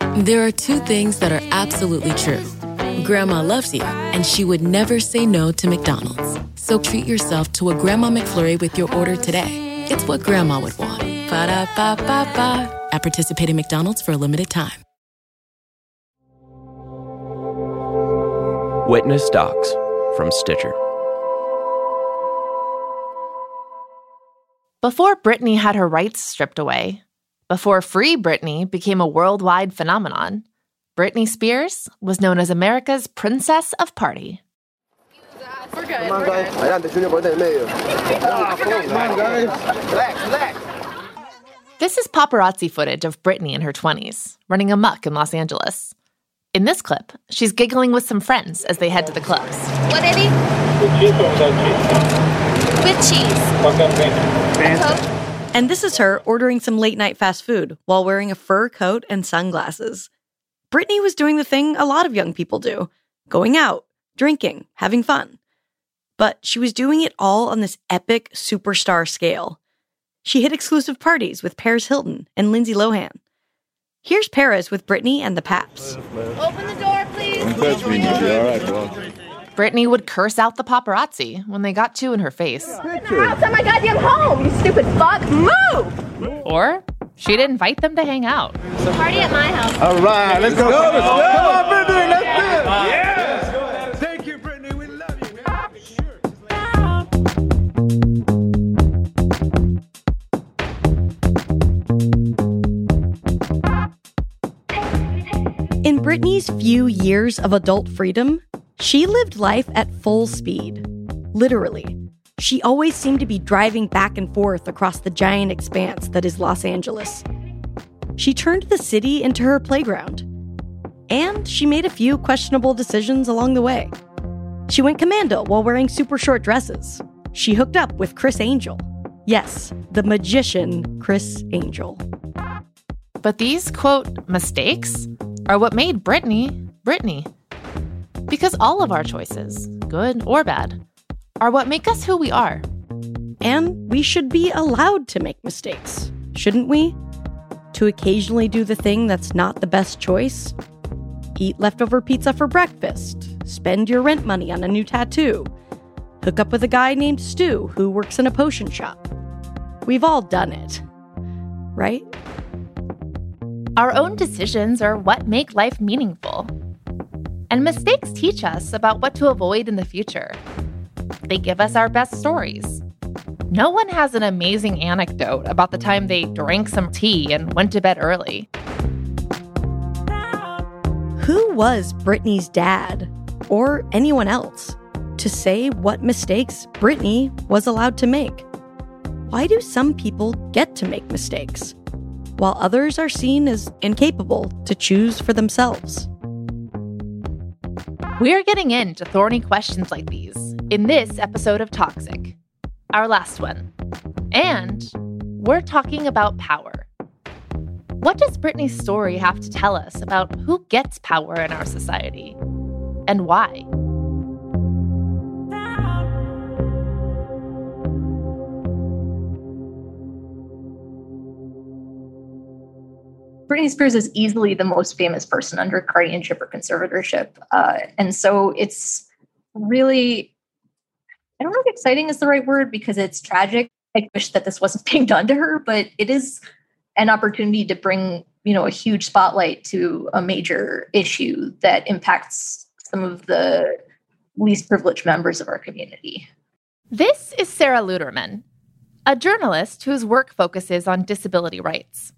There are two things that are absolutely true. Grandma loves you, and she would never say no to McDonald's. So treat yourself to a Grandma McFlurry with your order today. It's what Grandma would want. Ba da ba ba ba. At participating McDonald's for a limited time. Witness Docs from Stitcher. Before Britney had her rights stripped away, before Free Britney became a worldwide phenomenon, Britney Spears was known as America's Princess of Party. We're good. Come on, guys. Adelante, Junior, por medio. Come on, guys. Relax, relax. This is paparazzi footage of Britney in her 20s, running amuck in Los Angeles. In this clip, she's giggling with some friends as they head to the clubs. What, Eddie? With cheese or without cheese? With cheese. A Coke? And this is her ordering some late night fast food while wearing a fur coat and sunglasses. Britney was doing the thing a lot of young people do going out, drinking, having fun. But she was doing it all on this epic superstar scale. She hit exclusive parties with Paris Hilton and Lindsay Lohan. Here's Paris with Britney and the Paps. Open the door, please. All right, Britney would curse out the paparazzi when they got too in her face. Outside my goddamn home, you stupid fuck! Move! Or she'd invite them to hang out. Party at my house. All right, let's go. Let's go. Come on, Britney, let's do it. Yeah. Thank you, Britney. We love you, In Britney's few years of adult freedom, she lived life at full speed. Literally. She always seemed to be driving back and forth across the giant expanse that is Los Angeles. She turned the city into her playground. And she made a few questionable decisions along the way. She went commando while wearing super short dresses. She hooked up with Criss Angel. Yes, the magician Criss Angel. But these, quote, mistakes are what made Brittany, Britney. Because all of our choices, good or bad, are what make us who we are. And we should be allowed to make mistakes, shouldn't we? To occasionally do the thing that's not the best choice? Eat leftover pizza for breakfast, spend your rent money on a new tattoo, hook up with a guy named Stu who works in a potion shop. We've all done it, right? Our own decisions are what make life meaningful. And mistakes teach us about what to avoid in the future. They give us our best stories. No one has an amazing anecdote about the time they drank some tea and went to bed early. Who was Britney's dad, or anyone else, to say what mistakes Britney was allowed to make? Why do some people get to make mistakes, while others are seen as incapable to choose for themselves? We're getting into thorny questions like these in this episode of Toxic, our last one. And we're talking about power. What does Britney's story have to tell us about who gets power in our society and why? Spears is easily the most famous person under guardianship or conservatorship. Uh, and so it's really, I don't know if exciting is the right word because it's tragic. I wish that this wasn't being done to her, but it is an opportunity to bring, you know, a huge spotlight to a major issue that impacts some of the least privileged members of our community. This is Sarah Luterman, a journalist whose work focuses on disability rights.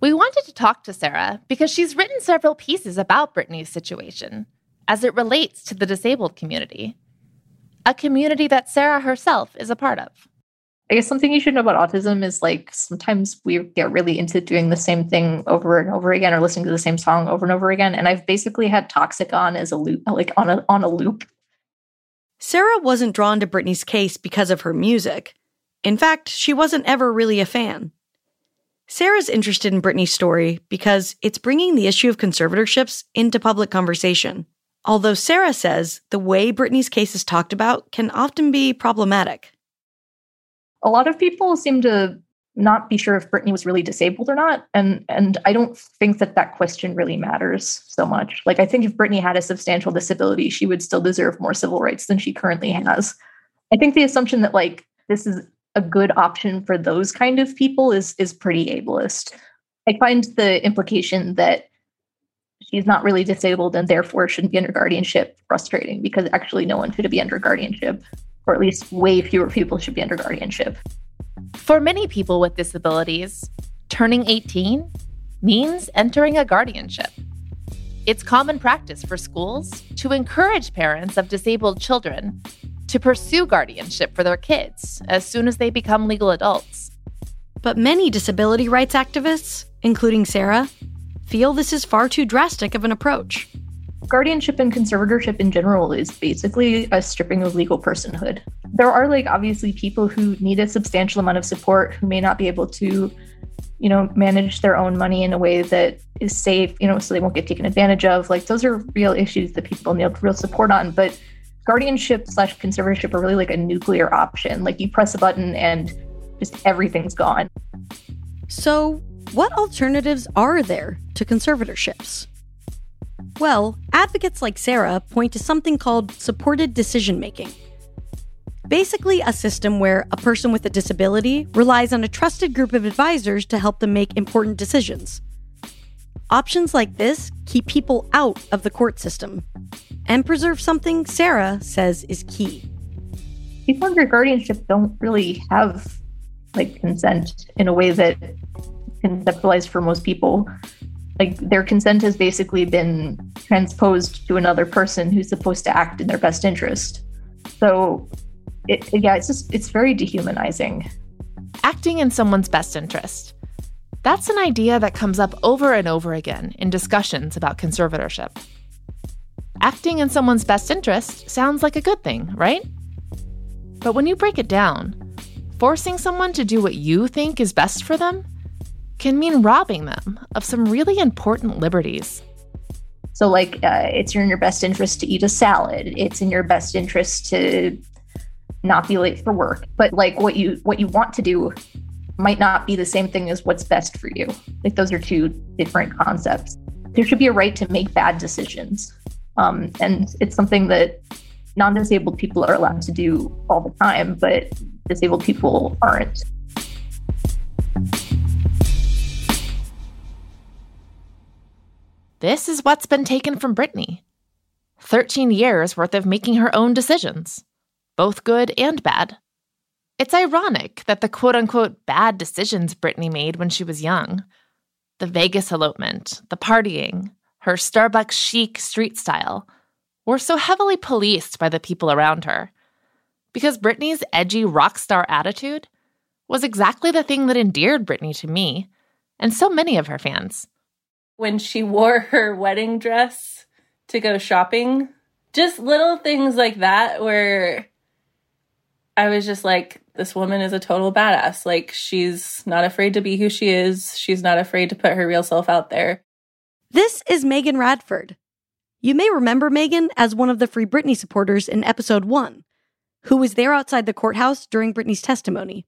We wanted to talk to Sarah because she's written several pieces about Britney's situation as it relates to the disabled community, a community that Sarah herself is a part of. I guess something you should know about autism is like sometimes we get really into doing the same thing over and over again or listening to the same song over and over again. And I've basically had toxic on as a loop, like on a on a loop. Sarah wasn't drawn to Britney's case because of her music. In fact, she wasn't ever really a fan. Sarah's interested in Britney's story because it's bringing the issue of conservatorships into public conversation. Although Sarah says the way Britney's case is talked about can often be problematic a lot of people seem to not be sure if Britney was really disabled or not. And and I don't think that that question really matters so much. Like I think if Britney had a substantial disability, she would still deserve more civil rights than she currently has. I think the assumption that like this is a good option for those kind of people is is pretty ableist. I find the implication that she's not really disabled and therefore shouldn't be under guardianship frustrating because actually no one should be under guardianship or at least way fewer people should be under guardianship. For many people with disabilities, turning 18 means entering a guardianship. It's common practice for schools to encourage parents of disabled children to pursue guardianship for their kids as soon as they become legal adults. But many disability rights activists, including Sarah, feel this is far too drastic of an approach guardianship and conservatorship in general is basically a stripping of legal personhood. There are like obviously people who need a substantial amount of support who may not be able to, you know, manage their own money in a way that is safe, you know, so they won't get taken advantage of. Like those are real issues that people need real support on. But guardianship slash conservatorship are really like a nuclear option. Like you press a button and just everything's gone. So, what alternatives are there to conservatorships? Well, advocates like Sarah point to something called supported decision making. Basically, a system where a person with a disability relies on a trusted group of advisors to help them make important decisions. Options like this keep people out of the court system and preserve something Sarah says is key. People under guardianship don't really have like consent in a way that conceptualized for most people like their consent has basically been transposed to another person who's supposed to act in their best interest. So, it, yeah, it's just it's very dehumanizing. Acting in someone's best interest. That's an idea that comes up over and over again in discussions about conservatorship. Acting in someone's best interest sounds like a good thing, right? But when you break it down, forcing someone to do what you think is best for them can mean robbing them of some really important liberties. So, like, uh, it's in your best interest to eat a salad. It's in your best interest to not be late for work. But like, what you what you want to do might not be the same thing as what's best for you. Like, those are two different concepts. There should be a right to make bad decisions, um, and it's something that non-disabled people are allowed to do all the time, but disabled people aren't. This is what's been taken from Britney 13 years worth of making her own decisions, both good and bad. It's ironic that the quote unquote bad decisions Britney made when she was young the Vegas elopement, the partying, her Starbucks chic street style were so heavily policed by the people around her. Because Britney's edgy rock star attitude was exactly the thing that endeared Britney to me and so many of her fans when she wore her wedding dress to go shopping. Just little things like that where I was just like, this woman is a total badass. Like, she's not afraid to be who she is, she's not afraid to put her real self out there. This is Megan Radford. You may remember Megan as one of the Free Britney supporters in episode one, who was there outside the courthouse during Britney's testimony.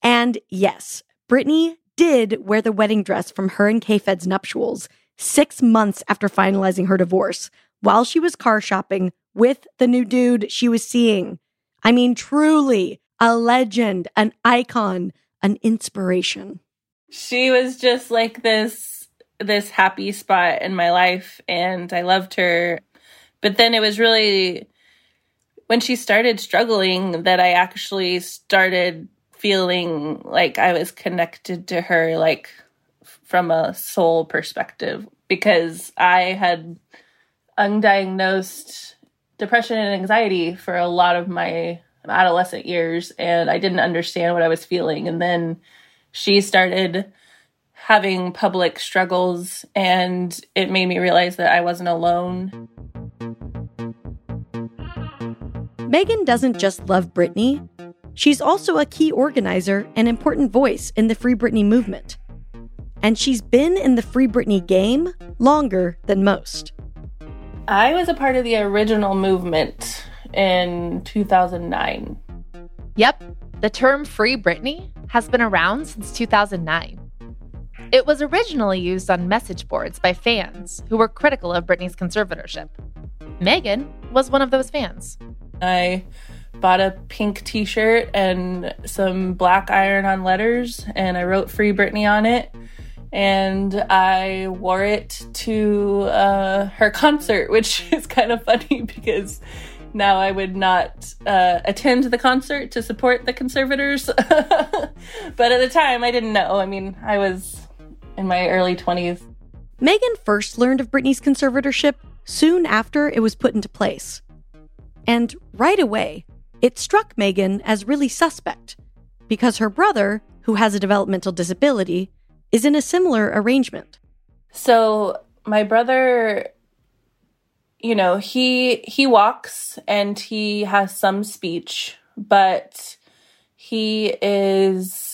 And yes, Britney did wear the wedding dress from her and K-Fed's nuptials six months after finalizing her divorce while she was car shopping with the new dude she was seeing. I mean, truly a legend, an icon, an inspiration. She was just like this this happy spot in my life and I loved her. But then it was really when she started struggling that I actually started feeling like I was connected to her, like from a soul perspective, because I had undiagnosed depression and anxiety for a lot of my adolescent years and I didn't understand what I was feeling. And then she started having public struggles and it made me realize that I wasn't alone. Megan doesn't just love Britney, she's also a key organizer and important voice in the Free Britney movement. And she's been in the Free Britney game longer than most. I was a part of the original movement in 2009. Yep, the term Free Britney has been around since 2009. It was originally used on message boards by fans who were critical of Britney's conservatorship. Megan was one of those fans. I bought a pink t shirt and some black iron on letters, and I wrote Free Britney on it. And I wore it to uh, her concert, which is kind of funny because now I would not uh, attend the concert to support the conservators. but at the time, I didn't know. I mean, I was in my early 20s. Megan first learned of Britney's conservatorship soon after it was put into place. And right away, it struck Megan as really suspect because her brother, who has a developmental disability, is in a similar arrangement. So, my brother you know, he he walks and he has some speech, but he is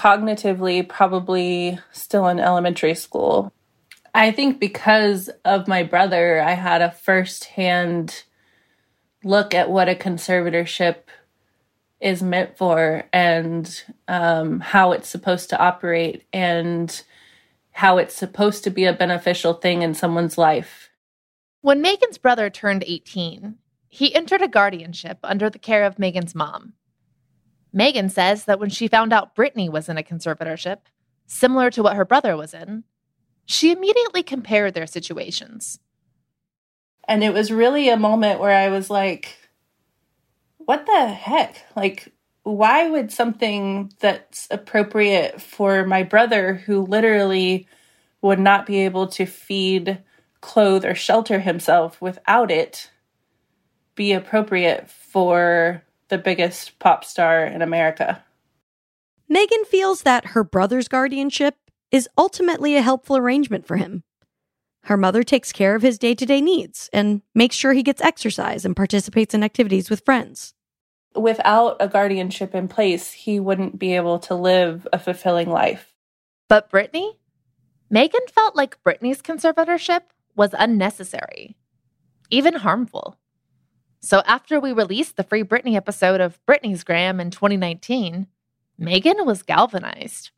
cognitively probably still in elementary school. I think because of my brother, I had a firsthand look at what a conservatorship is meant for and um, how it's supposed to operate and how it's supposed to be a beneficial thing in someone's life. When Megan's brother turned 18, he entered a guardianship under the care of Megan's mom. Megan says that when she found out Britney was in a conservatorship, similar to what her brother was in, she immediately compared their situations. And it was really a moment where I was like, what the heck? Like, why would something that's appropriate for my brother, who literally would not be able to feed clothe or shelter himself without it be appropriate for the biggest pop star in America. Megan feels that her brother's guardianship is ultimately a helpful arrangement for him. Her mother takes care of his day to day needs and makes sure he gets exercise and participates in activities with friends. Without a guardianship in place, he wouldn't be able to live a fulfilling life. But Britney? Megan felt like Britney's conservatorship was unnecessary, even harmful. So after we released the Free Britney episode of Britney's Gram in 2019, Megan was galvanized.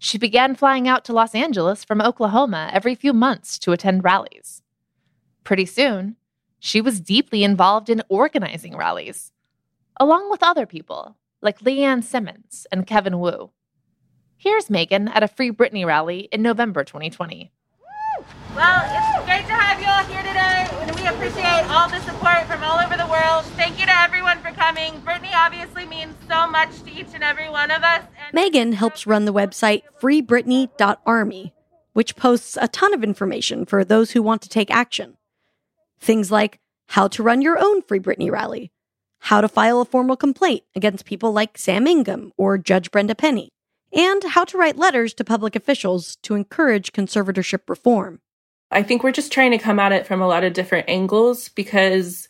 She began flying out to Los Angeles from Oklahoma every few months to attend rallies. Pretty soon, she was deeply involved in organizing rallies, along with other people like Leanne Simmons and Kevin Wu. Here's Megan at a Free Britney rally in November 2020. Well, it's great to have you all here today, and we appreciate all the support from all over the world. Thank you to everyone for coming. Britney obviously means so much to each and every one of us. Megan helps run the website freebritney.army, which posts a ton of information for those who want to take action. Things like how to run your own Free Britney rally, how to file a formal complaint against people like Sam Ingham or Judge Brenda Penny, and how to write letters to public officials to encourage conservatorship reform. I think we're just trying to come at it from a lot of different angles because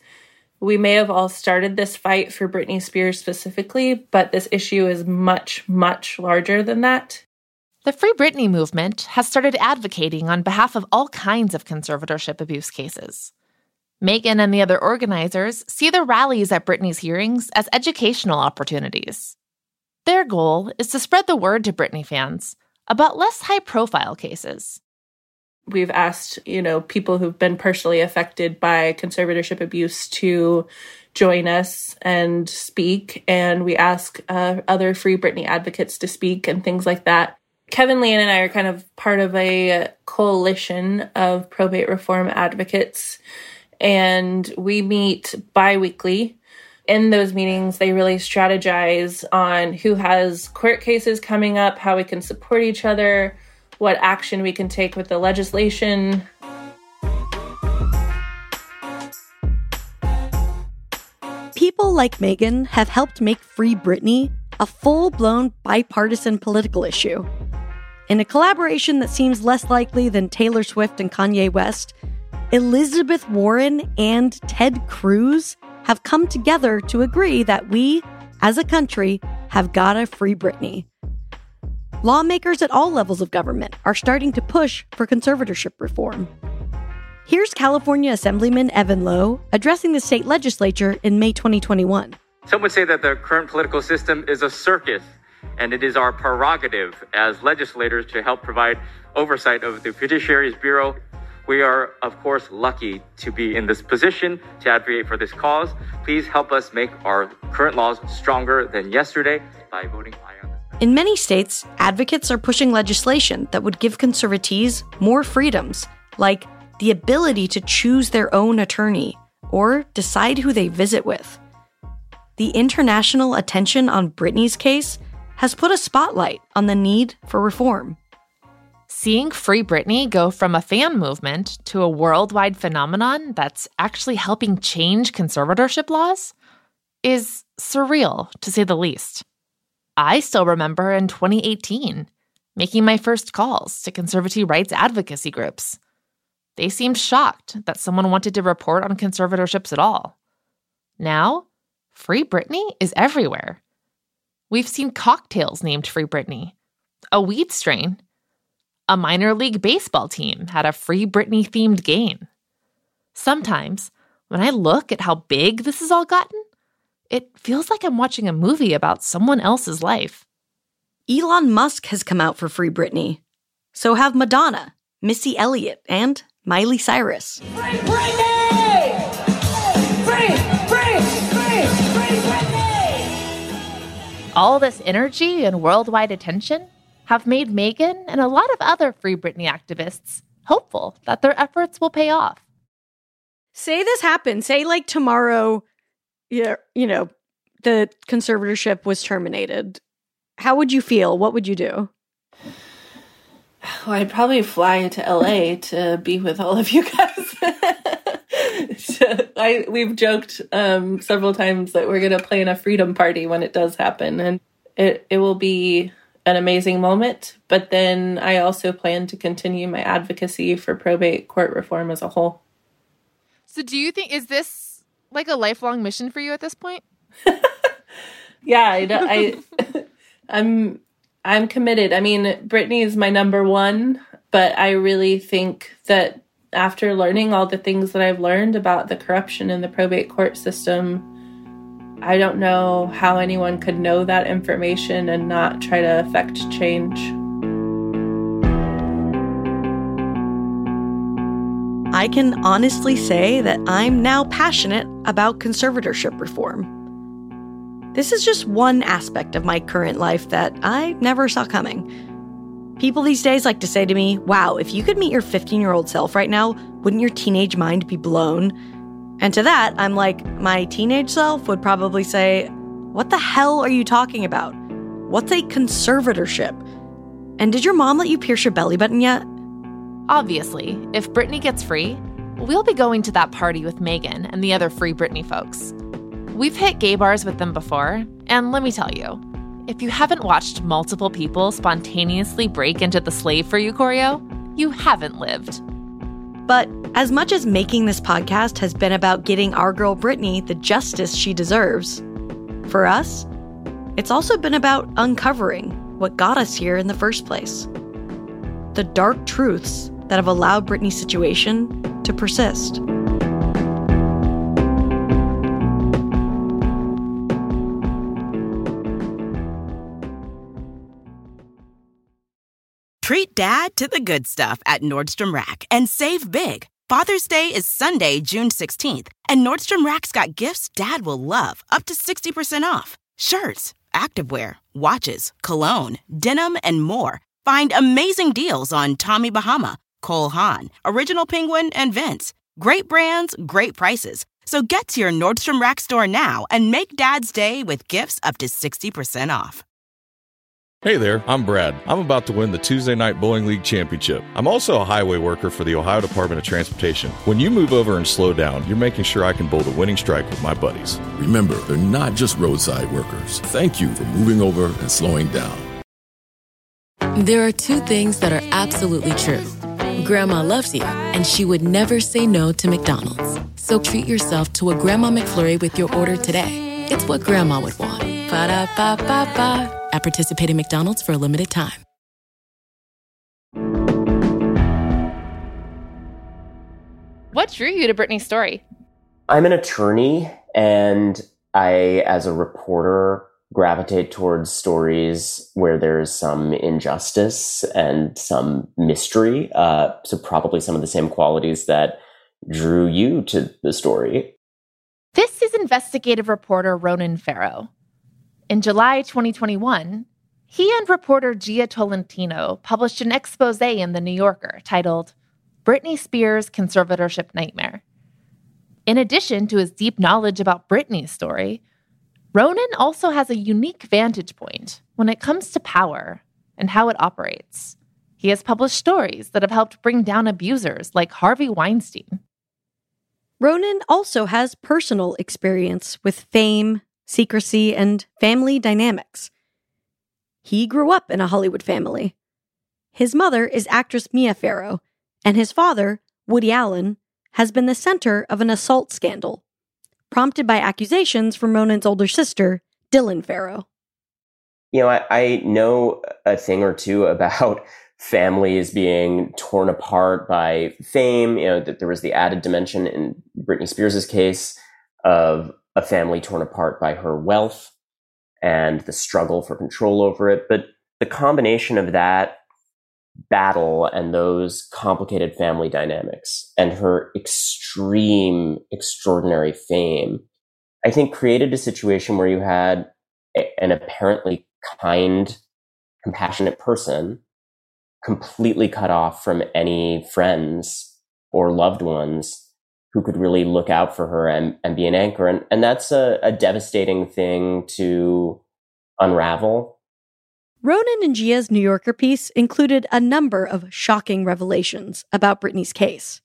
we may have all started this fight for Britney Spears specifically, but this issue is much, much larger than that. The Free Britney movement has started advocating on behalf of all kinds of conservatorship abuse cases. Megan and the other organizers see the rallies at Britney's hearings as educational opportunities. Their goal is to spread the word to Britney fans about less high profile cases. We've asked, you know, people who've been personally affected by conservatorship abuse to join us and speak. And we ask uh, other Free Britney advocates to speak and things like that. Kevin Leanne and I are kind of part of a coalition of probate reform advocates, and we meet bi weekly in those meetings, they really strategize on who has court cases coming up, how we can support each other, what action we can take with the legislation. people like Megan have helped make Free Britney a full blown bipartisan political issue. In a collaboration that seems less likely than Taylor Swift and Kanye West, Elizabeth Warren and Ted Cruz have come together to agree that we, as a country, have gotta free Britney. Lawmakers at all levels of government are starting to push for conservatorship reform. Here's California Assemblyman Evan Low addressing the state legislature in May 2021. Some would say that the current political system is a circus, and it is our prerogative as legislators to help provide oversight of the Judiciary's Bureau. We are, of course, lucky to be in this position to advocate for this cause. Please help us make our current laws stronger than yesterday by voting. In many states, advocates are pushing legislation that would give conservatees more freedoms, like the ability to choose their own attorney or decide who they visit with. The international attention on Britney's case has put a spotlight on the need for reform. Seeing Free Britney go from a fan movement to a worldwide phenomenon that's actually helping change conservatorship laws is surreal, to say the least. I still remember in 2018 making my first calls to conservative rights advocacy groups. They seemed shocked that someone wanted to report on conservatorships at all. Now, Free Britney is everywhere. We've seen cocktails named Free Britney, a weed strain. A minor league baseball team had a Free Britney themed game. Sometimes, when I look at how big this has all gotten, it feels like I'm watching a movie about someone else's life. Elon Musk has come out for Free Britney. So have Madonna, Missy Elliott, and Miley Cyrus. Free Britney! Free, free, free, free Britney! All this energy and worldwide attention have made Megan and a lot of other Free Britney activists hopeful that their efforts will pay off. Say this happens. Say like tomorrow, yeah, you know, the conservatorship was terminated. How would you feel? What would you do? Well, I'd probably fly to LA to be with all of you guys. So, I we've joked um, several times that we're gonna play in a freedom party when it does happen, and it it will be an amazing moment. But then I also plan to continue my advocacy for probate court reform as a whole. So, do you think, is this like a lifelong mission for you at this point? yeah, I, I I'm I'm committed. I mean, Britney is my number one, but I really think that after learning all the things that I've learned about the corruption in the probate court system, I don't know how anyone could know that information and not try to affect change. I can honestly say that I'm now passionate about conservatorship reform. This is just one aspect of my current life that I never saw coming. People these days like to say to me, wow, if you could meet your 15 year old self right now, wouldn't your teenage mind be blown? And to that, I'm like, my teenage self would probably say, what the hell are you talking about? What's a conservatorship? And did your mom let you pierce your belly button yet? Obviously, if Britney gets free, we'll be going to that party with Megan and the other Free Britney folks. We've hit gay bars with them before, and let me tell you, if you haven't watched multiple people spontaneously break into the slave for you choreo, you haven't lived. But as much as making this podcast has been about getting our girl Britney the justice she deserves, for us, it's also been about uncovering what got us here in the first place. The dark truths that have allowed Britney's situation to persist. Treat dad to the good stuff at Nordstrom Rack and save big. Father's Day is Sunday, June 16th, and Nordstrom Rack's got gifts dad will love up to 60% off. Shirts, activewear, watches, cologne, denim, and more. Find amazing deals on Tommy Bahama, Cole Haan, Original Penguin, and Vince. Great brands, great prices. So get to your Nordstrom Rack store now and make dad's day with gifts up to 60% off. Hey there, I'm Brad. I'm about to win the Tuesday Night Bowling League Championship. I'm also a highway worker for the Ohio Department of Transportation. When you move over and slow down, you're making sure I can bowl the winning strike with my buddies. Remember, they're not just roadside workers. Thank you for moving over and slowing down. There are two things that are absolutely true. Grandma loves you, and she would never say no to McDonald's. So treat yourself to a Grandma McFlurry with your order today. It's what Grandma would want. Ba da ba ba ba. At participating McDonald's for a limited time. What drew you to Britney's story? I'm an attorney, and I, as a reporter, gravitate towards stories where there's some injustice and some mystery. Uh, so, probably some of the same qualities that drew you to the story. This is investigative reporter Ronan Farrow. In July 2021, he and reporter Jia Tolentino published an expose in The New Yorker titled Britney Spears' Conservatorship Nightmare. In addition to his deep knowledge about Britney's story, Ronan also has a unique vantage point when it comes to power and how it operates. He has published stories that have helped bring down abusers like Harvey Weinstein. Ronan also has personal experience with fame, secrecy, and family dynamics. He grew up in a Hollywood family. His mother is actress Mia Farrow, and his father, Woody Allen, has been the center of an assault scandal, prompted by accusations from Ronan's older sister, Dylan Farrow. You know, I, I know a thing or two about families being torn apart by fame. You know, that there was the added dimension in Britney Spears' case of a family torn apart by her wealth and the struggle for control over it. But the combination of that battle and those complicated family dynamics and her extreme, extraordinary fame, I think created a situation where you had a, an apparently kind, compassionate person completely cut off from any friends or loved ones who could really look out for her and, and be an anchor. And, and that's a, a devastating thing to unravel. Ronan and Jia's New Yorker piece included a number of shocking revelations about Britney's case,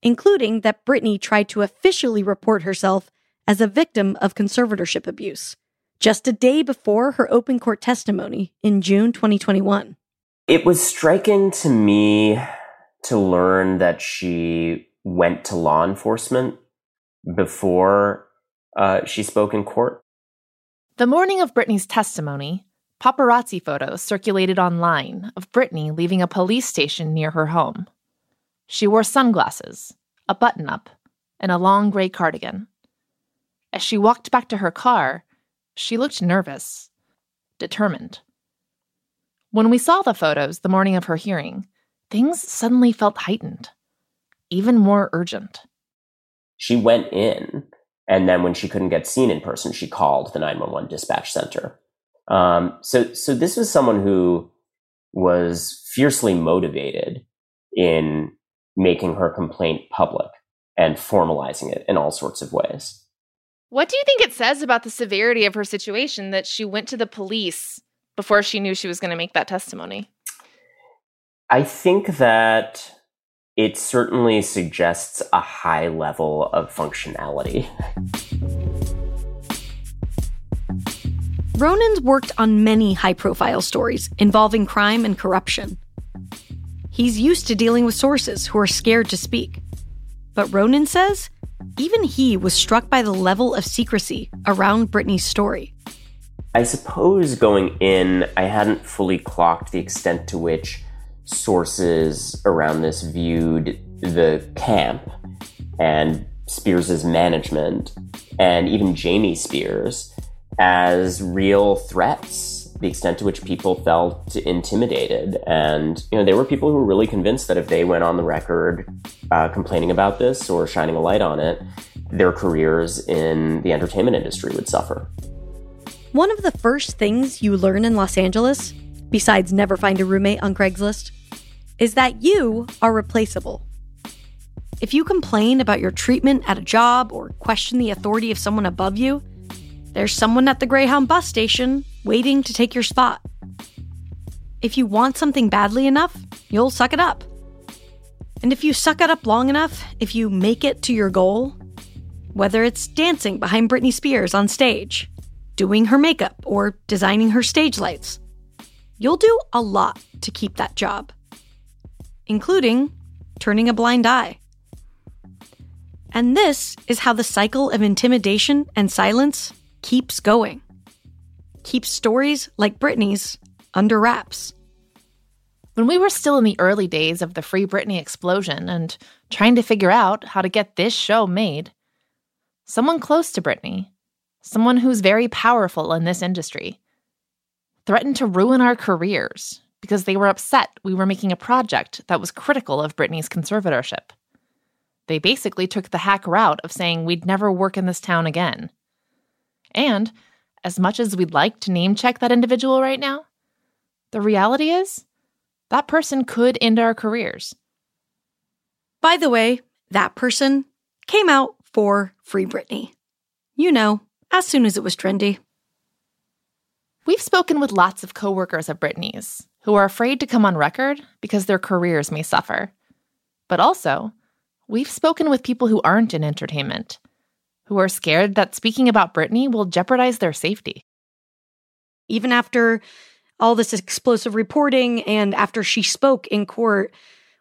including that Britney tried to officially report herself as a victim of conservatorship abuse just a day before her open court testimony in June 2021. It was striking to me to learn that she went to law enforcement before uh, she spoke in court. The morning of Britney's testimony, paparazzi photos circulated online of Britney leaving a police station near her home. She wore sunglasses, a button up, and a long gray cardigan. As she walked back to her car, she looked nervous, determined. When we saw the photos the morning of her hearing, things suddenly felt heightened even more urgent. She went in, and then when she couldn't get seen in person, she called the 911 dispatch center. Um, so, so this was someone who was fiercely motivated in making her complaint public and formalizing it in all sorts of ways. What do you think it says about the severity of her situation that she went to the police before she knew she was going to make that testimony? I think that it certainly suggests a high level of functionality. Ronan's worked on many high profile stories involving crime and corruption. He's used to dealing with sources who are scared to speak. But Ronan says even he was struck by the level of secrecy around Britney's story. I suppose going in, I hadn't fully clocked the extent to which sources around this viewed the camp and Spears's management and even Jamie Spears as real threats the extent to which people felt intimidated and you know there were people who were really convinced that if they went on the record uh, complaining about this or shining a light on it their careers in the entertainment industry would suffer one of the first things you learn in los angeles besides never find a roommate on Craigslist, is that you are replaceable. If you complain about your treatment at a job or question the authority of someone above you, there's someone at the Greyhound bus station waiting to take your spot. if you want something badly enough, you'll suck it up. And if you suck it up long enough, if you make it to your goal, whether it's dancing behind Britney Spears on stage, doing her makeup, or designing her stage lights, you'll do a lot to keep that job, including turning a blind eye. And this is how the cycle of intimidation and silence keeps going. Keeps stories like Britney's under wraps. When we were still in the early days of the Free Britney explosion and trying to figure out how to get this show made, someone close to Britney, someone who's very powerful in this industry, threatened to ruin our careers because they were upset we were making a project that was critical of Britney's conservatorship. They basically took the hack route of saying we'd never work in this town again. And, as much as we'd like to name check that individual right now, the reality is that person could end our careers. By the way, that person came out for Free Britney. You know, as soon as it was trendy. We've spoken with lots of coworkers of Britney's who are afraid to come on record because their careers may suffer. But also, we've spoken with people who aren't in entertainment, who are scared that speaking about Britney will jeopardize their safety. Even after all this explosive reporting and after she spoke in court,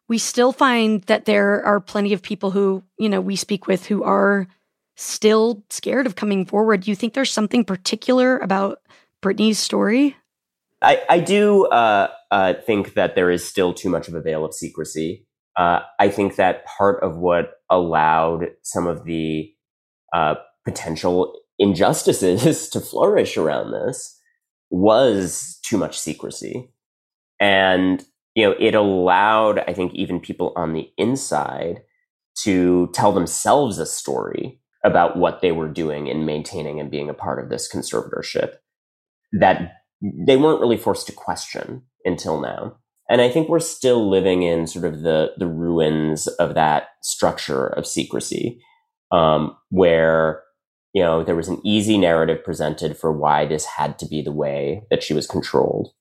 we still find that there are plenty of people who, you know, we speak with who are still scared of coming forward. Do you think there's something particular about Britney's story? I, I do uh, uh, think that there is still too much of a veil of secrecy. Uh, I think that part of what allowed some of the uh, potential injustices to flourish around this was too much secrecy. And, you know, it allowed, I think, even people on the inside to tell themselves a story about what they were doing in maintaining and being a part of this conservatorship that they weren't really forced to question until now. And I think we're still living in sort of the, the ruins of that structure of secrecy, um, where you know, there was an easy narrative presented for why this had to be the way that she was controlled.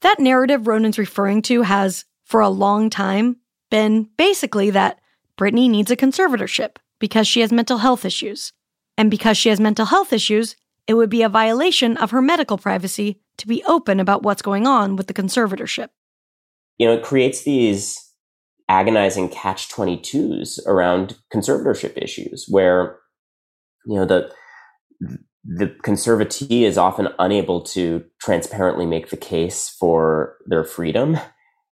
That narrative Ronan's referring to has, for a long time, been basically that Britney needs a conservatorship because she has mental health issues. And because she has mental health issues, it would be a violation of her medical privacy to be open about what's going on with the conservatorship. You know, it creates these agonizing catch 22s around conservatorship issues where you know the the conservatee is often unable to transparently make the case for their freedom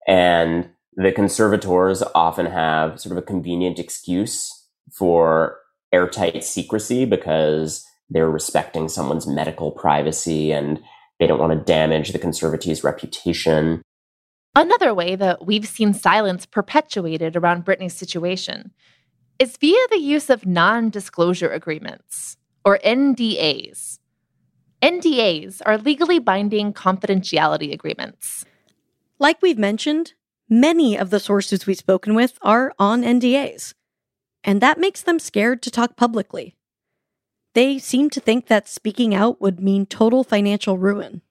and the conservators often have sort of a convenient excuse for airtight secrecy because they're respecting someone's medical privacy and they don't want to damage the conservatee's reputation. Another way that we've seen silence perpetuated around Britney's situation is via the use of non disclosure agreements, or NDAs. NDAs are legally binding confidentiality agreements. Like we've mentioned, many of the sources we've spoken with are on NDAs, and that makes them scared to talk publicly. They seem to think that speaking out would mean total financial ruin.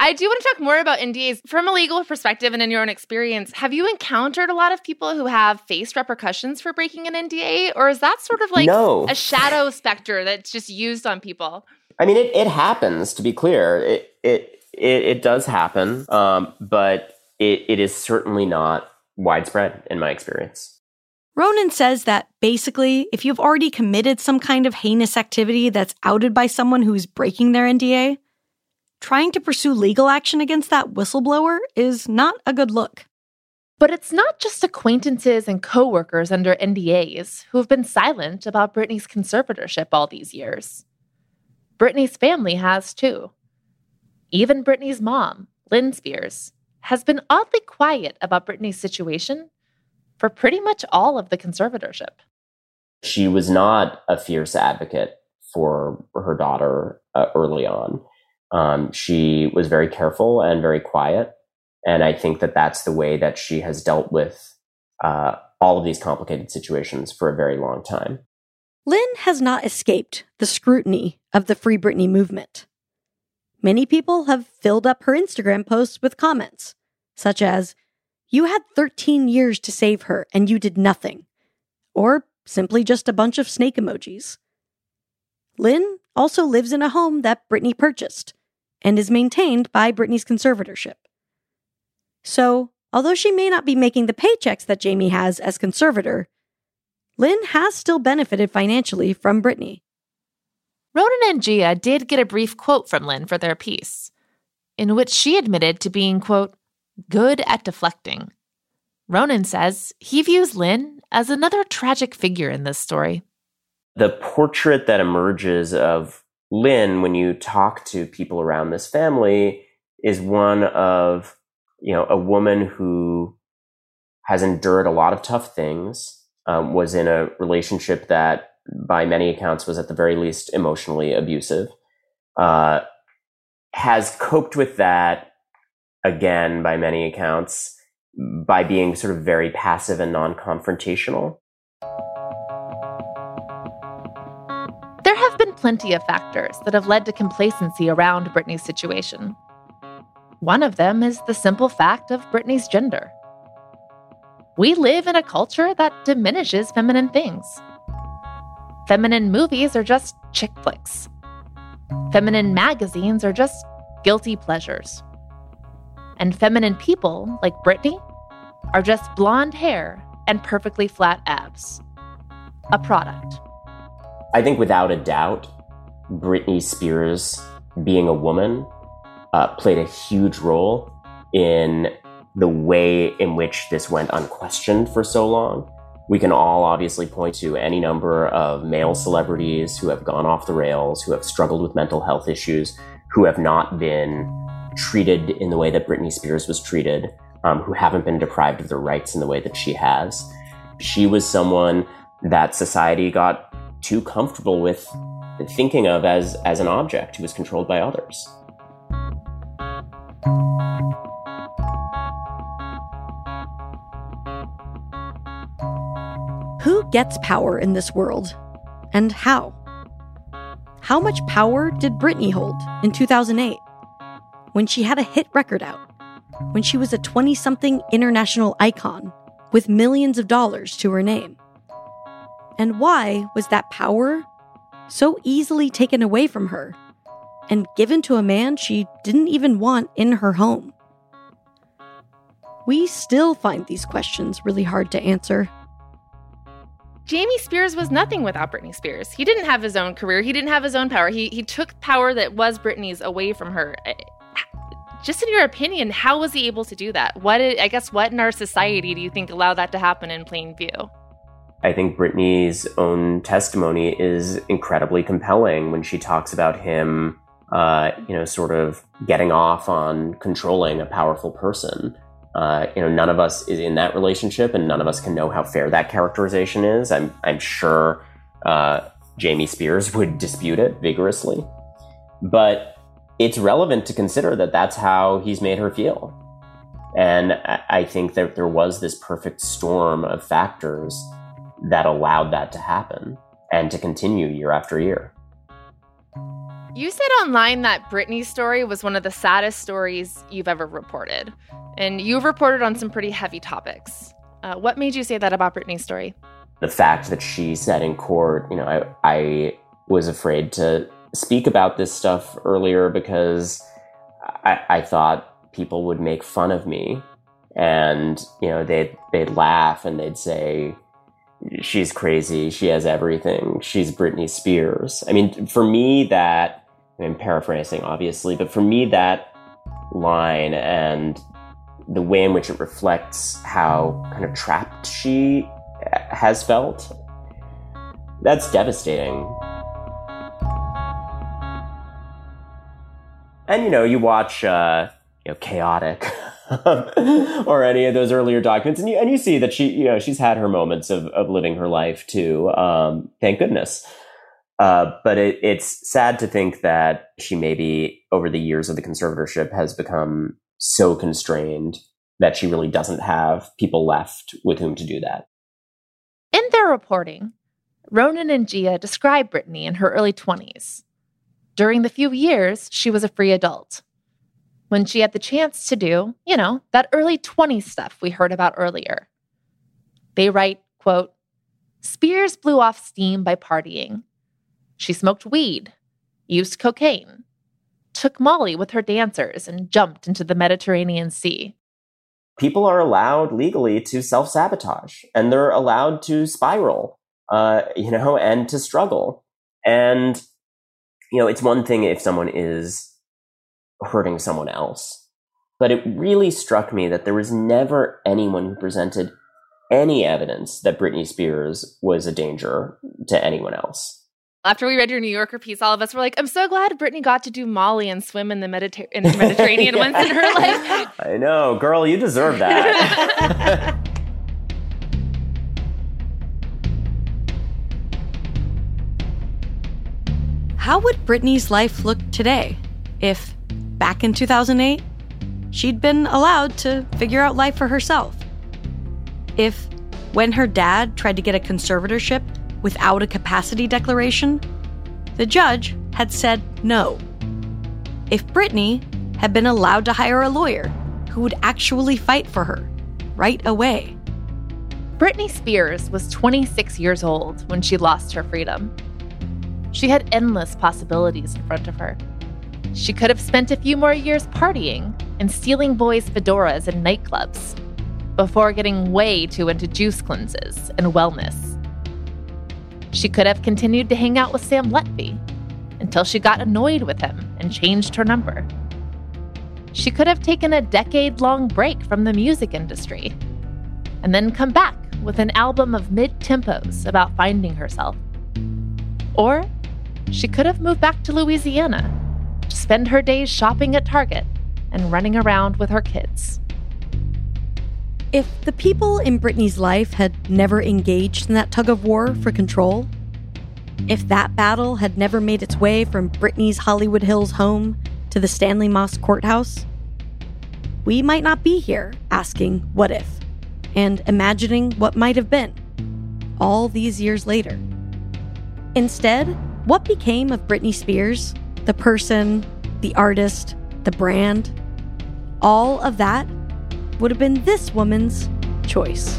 I do want to talk more about NDAs from a legal perspective and in your own experience. Have you encountered a lot of people who have faced repercussions for breaking an NDA, or is that sort of like no. a shadow specter that's just used on people? I mean, it, it happens. To be clear, it it it, it does happen, um, but it, it is certainly not widespread in my experience. Ronan says that basically, if you've already committed some kind of heinous activity that's outed by someone who's breaking their NDA, trying to pursue legal action against that whistleblower is not a good look. But it's not just acquaintances and coworkers under NDAs who have been silent about Britney's conservatorship all these years. Britney's family has too. Even Britney's mom, Lynn Spears, has been oddly quiet about Britney's situation for pretty much all of the conservatorship. She was not a fierce advocate for her daughter uh, early on. Um, she was very careful and very quiet. And I think that that's the way that she has dealt with uh, all of these complicated situations for a very long time. Lynn has not escaped the scrutiny of the Free Britney movement. Many people have filled up her Instagram posts with comments, such as, You had 13 years to save her and you did nothing. Or simply just a bunch of snake emojis. Lynn also lives in a home that Britney purchased and is maintained by Britney's conservatorship. So, although she may not be making the paychecks that Jamie has as conservator, Lynn has still benefited financially from Britney. Ronan and Jia did get a brief quote from Lynn for their piece, in which she admitted to being, quote, good at deflecting. Ronan says he views Lynn as another tragic figure in this story. The portrait that emerges of Lynn when you talk to people around this family is one of, you know, a woman who has endured a lot of tough things, um, was in a relationship that, by many accounts, was at the very least emotionally abusive, uh, has coped with that again, by many accounts, by being sort of very passive and non confrontational. Plenty of factors that have led to complacency around Britney's situation. One of them is the simple fact of Britney's gender. We live in a culture that diminishes feminine things. Feminine movies are just chick flicks. Feminine magazines are just guilty pleasures. And feminine people, like Britney, are just blonde hair and perfectly flat abs. A product. I think without a doubt, Britney Spears being a woman uh, played a huge role in the way in which this went unquestioned for so long. We can all obviously point to any number of male celebrities who have gone off the rails, who have struggled with mental health issues, who have not been treated in the way that Britney Spears was treated, um, who haven't been deprived of their rights in the way that she has. She was someone that society got too comfortable with thinking of as, as an object who is controlled by others. Who gets power in this world? And how? How much power did Britney hold in 2008 when she had a hit record out, when she was a 20 something international icon with millions of dollars to her name? And why was that power so easily taken away from her and given to a man she didn't even want in her home? We still find these questions really hard to answer. Jamie Spears was nothing without Britney Spears. He didn't have his own career. He didn't have his own power. He he took power that was Britney's away from her. Eh, just in your opinion, how was he able to do that? What I guess what in our society do you think allowed that to happen in plain view? I think Britney's own testimony is incredibly compelling when she talks about him, uh, you know, sort of getting off on controlling a powerful person. Uh, you know, none of us is in that relationship, and none of us can know how fair that characterization is. I'm, I'm sure uh, Jamie Spears would dispute it vigorously, but it's relevant to consider that that's how he's made her feel. And I think that there was this perfect storm of factors that allowed that to happen and to continue year after year. You said online that Britney's story was one of the saddest stories you've ever reported. And you've reported on some pretty heavy topics. Uh, what made you say that about Britney's story? The fact that she said in court, you know, I, I was afraid to speak about this stuff earlier because I, I thought people would make fun of me and you know they'd they'd laugh and they'd say she's crazy she has everything she's britney spears i mean for me that i'm paraphrasing obviously but for me that line and the way in which it reflects how kind of trapped she has felt, that's devastating. And you know, you watch uh, you know, chaotic or any of those earlier documents, and you and you see that she, you know, she's had her moments of of living her life too. Um, thank goodness. Uh, but it, it's sad to think that she maybe over the years of the conservatorship has become so constrained that she really doesn't have people left with whom to do that. In their reporting, Ronan and Jia describe Britney in her early 20s. during the few years she was a free adult. When she had the chance to do, you know, that early 20s stuff we heard about earlier. They write, quote, Spears blew off steam by partying. She smoked weed, used cocaine, took Molly with her dancers, and jumped into the Mediterranean Sea. People are allowed legally to self sabotage and they're allowed to spiral, uh, you know, and to struggle. And, you know, it's one thing if someone is hurting someone else, but it really struck me that there was never anyone who presented any evidence that Britney Spears was a danger to anyone else. After we read your New Yorker piece, all of us were like, "I'm so glad Britney got to do Molly and swim in the, Mediter- in the Mediterranean yeah. once in her life." I know, girl, you deserve that. How would Britney's life look today if, back in 2008, she'd been allowed to figure out life for herself? If, when her dad tried to get a conservatorship, without a capacity declaration, the judge had said no. If Britney had been allowed to hire a lawyer who would actually fight for her right away. Britney Spears was 26 years old when she lost her freedom. She had endless possibilities in front of her. She could have spent a few more years partying and stealing boys' fedoras in nightclubs before getting way too into juice cleanses and wellness. She could have continued to hang out with Sam Lutfi until she got annoyed with him and changed her number. She could have taken a decade long break from the music industry and then come back with an album of mid tempos about finding herself. Or she could have moved back to Louisiana spend her days shopping at Target and running around with her kids. If the people in Britney's life had never engaged in that tug of war for control, if that battle had never made its way from Britney's Hollywood Hills home to the Stanley Mosk courthouse, we might not be here asking what if and imagining what might have been all these years later. Instead, what became of Britney Spears, the person, the artist, the brand, all of that would have been this woman's choice.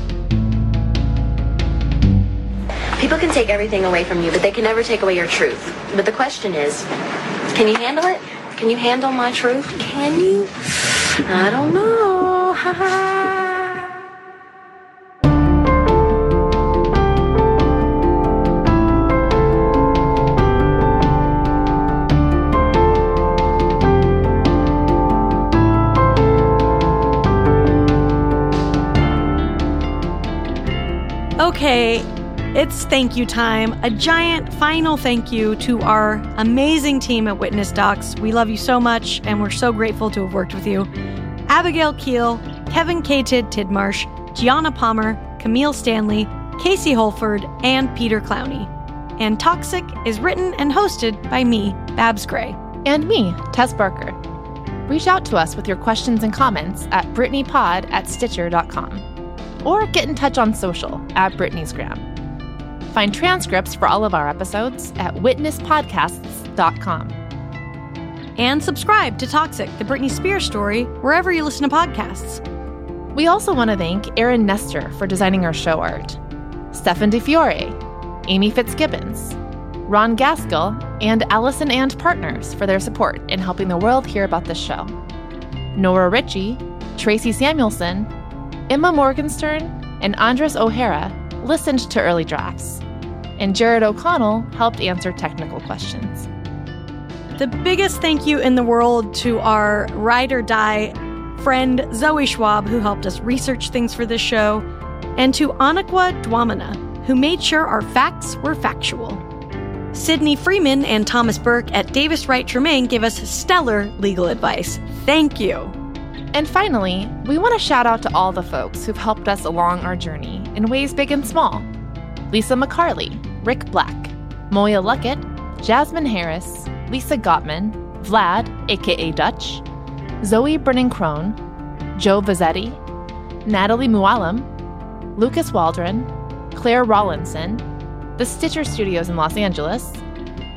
People can take everything away from you, but they can never take away your truth. But the question is, can you handle it? Can you handle my truth? Can you? I don't know. Okay, it's thank you time. A giant final thank you to our amazing team at Witness Docs. We love you so much, and we're so grateful to have worked with you. Abigail Keel, Kevin K. Tidmarsh, Gianna Palmer, Camille Stanley, Casey Holford, and Peter Clowney. And Toxic is written and hosted by me, Babs Gray. And me, Tess Barker. Reach out to us with your questions and comments at BrittanyPod at Stitcher.com or get in touch on social at Britney's Gram. Find transcripts for all of our episodes at witnesspodcasts.com. And subscribe to Toxic, the Britney Spears story, wherever you listen to podcasts. We also want to thank Erin Nestor for designing our show art, Stefan DeFiore, Amy Fitzgibbons, Ron Gaskill, and Allison and Partners for their support in helping the world hear about this show. Nora Ritchie, Tracy Samuelson, Emma Morgenstern and Andres O'Hara listened to early drafts, and Jared O'Connell helped answer technical questions. The biggest thank you in the world to our ride or die friend Zoe Schwab, who helped us research things for this show, and to Anakwa Dwamana, who made sure our facts were factual. Sydney Freeman and Thomas Burke at Davis Wright Tremaine gave us stellar legal advice. Thank you. And finally, we want to shout out to all the folks who've helped us along our journey in ways big and small Lisa McCarley, Rick Black, Moya Luckett, Jasmine Harris, Lisa Gottman, Vlad, aka Dutch, Zoe Brennan Crone, Joe Vazzetti, Natalie Mualam, Lucas Waldron, Claire Rawlinson, the Stitcher Studios in Los Angeles,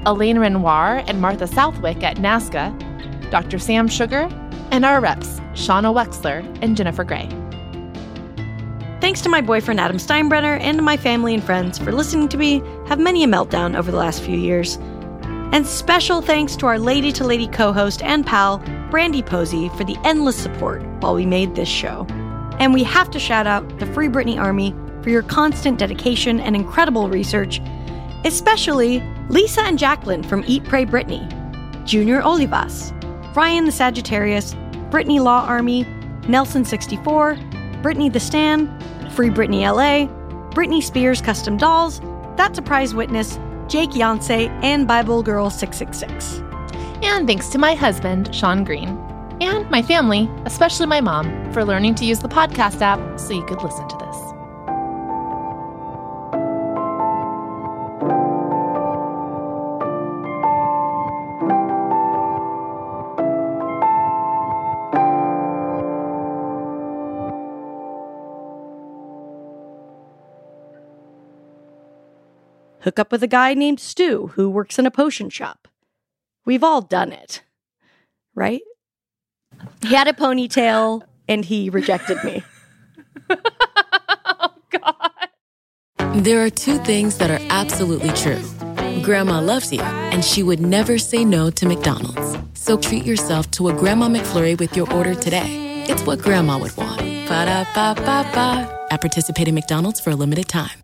Elaine Renoir and Martha Southwick at NASCA, Dr. Sam Sugar, and our reps, Shauna Wexler and Jennifer Gray. Thanks to my boyfriend Adam Steinbrenner and my family and friends for listening to me have many a meltdown over the last few years. And special thanks to our lady to lady co host and pal, Brandy Posey, for the endless support while we made this show. And we have to shout out the Free Britney Army for your constant dedication and incredible research, especially Lisa and Jacqueline from Eat Pray Britney, Junior Olivas, Ryan the Sagittarius, Britney Law Army, Nelson64, Brittany the Stan, Free Britney LA, Britney Spears Custom Dolls, That Surprise Witness, Jake Yonsei, and Bible Girl 666. And thanks to my husband, Sean Green, and my family, especially my mom, for learning to use the podcast app so you could listen to this. Hook up with a guy named Stu who works in a potion shop. We've all done it, right? He had a ponytail and he rejected me. Oh, God. There are two things that are absolutely true. Grandma loves you, and she would never say no to McDonald's. So treat yourself to a Grandma McFlurry with your order today. It's what Grandma would want. Ba da ba ba ba. At participating McDonald's for a limited time.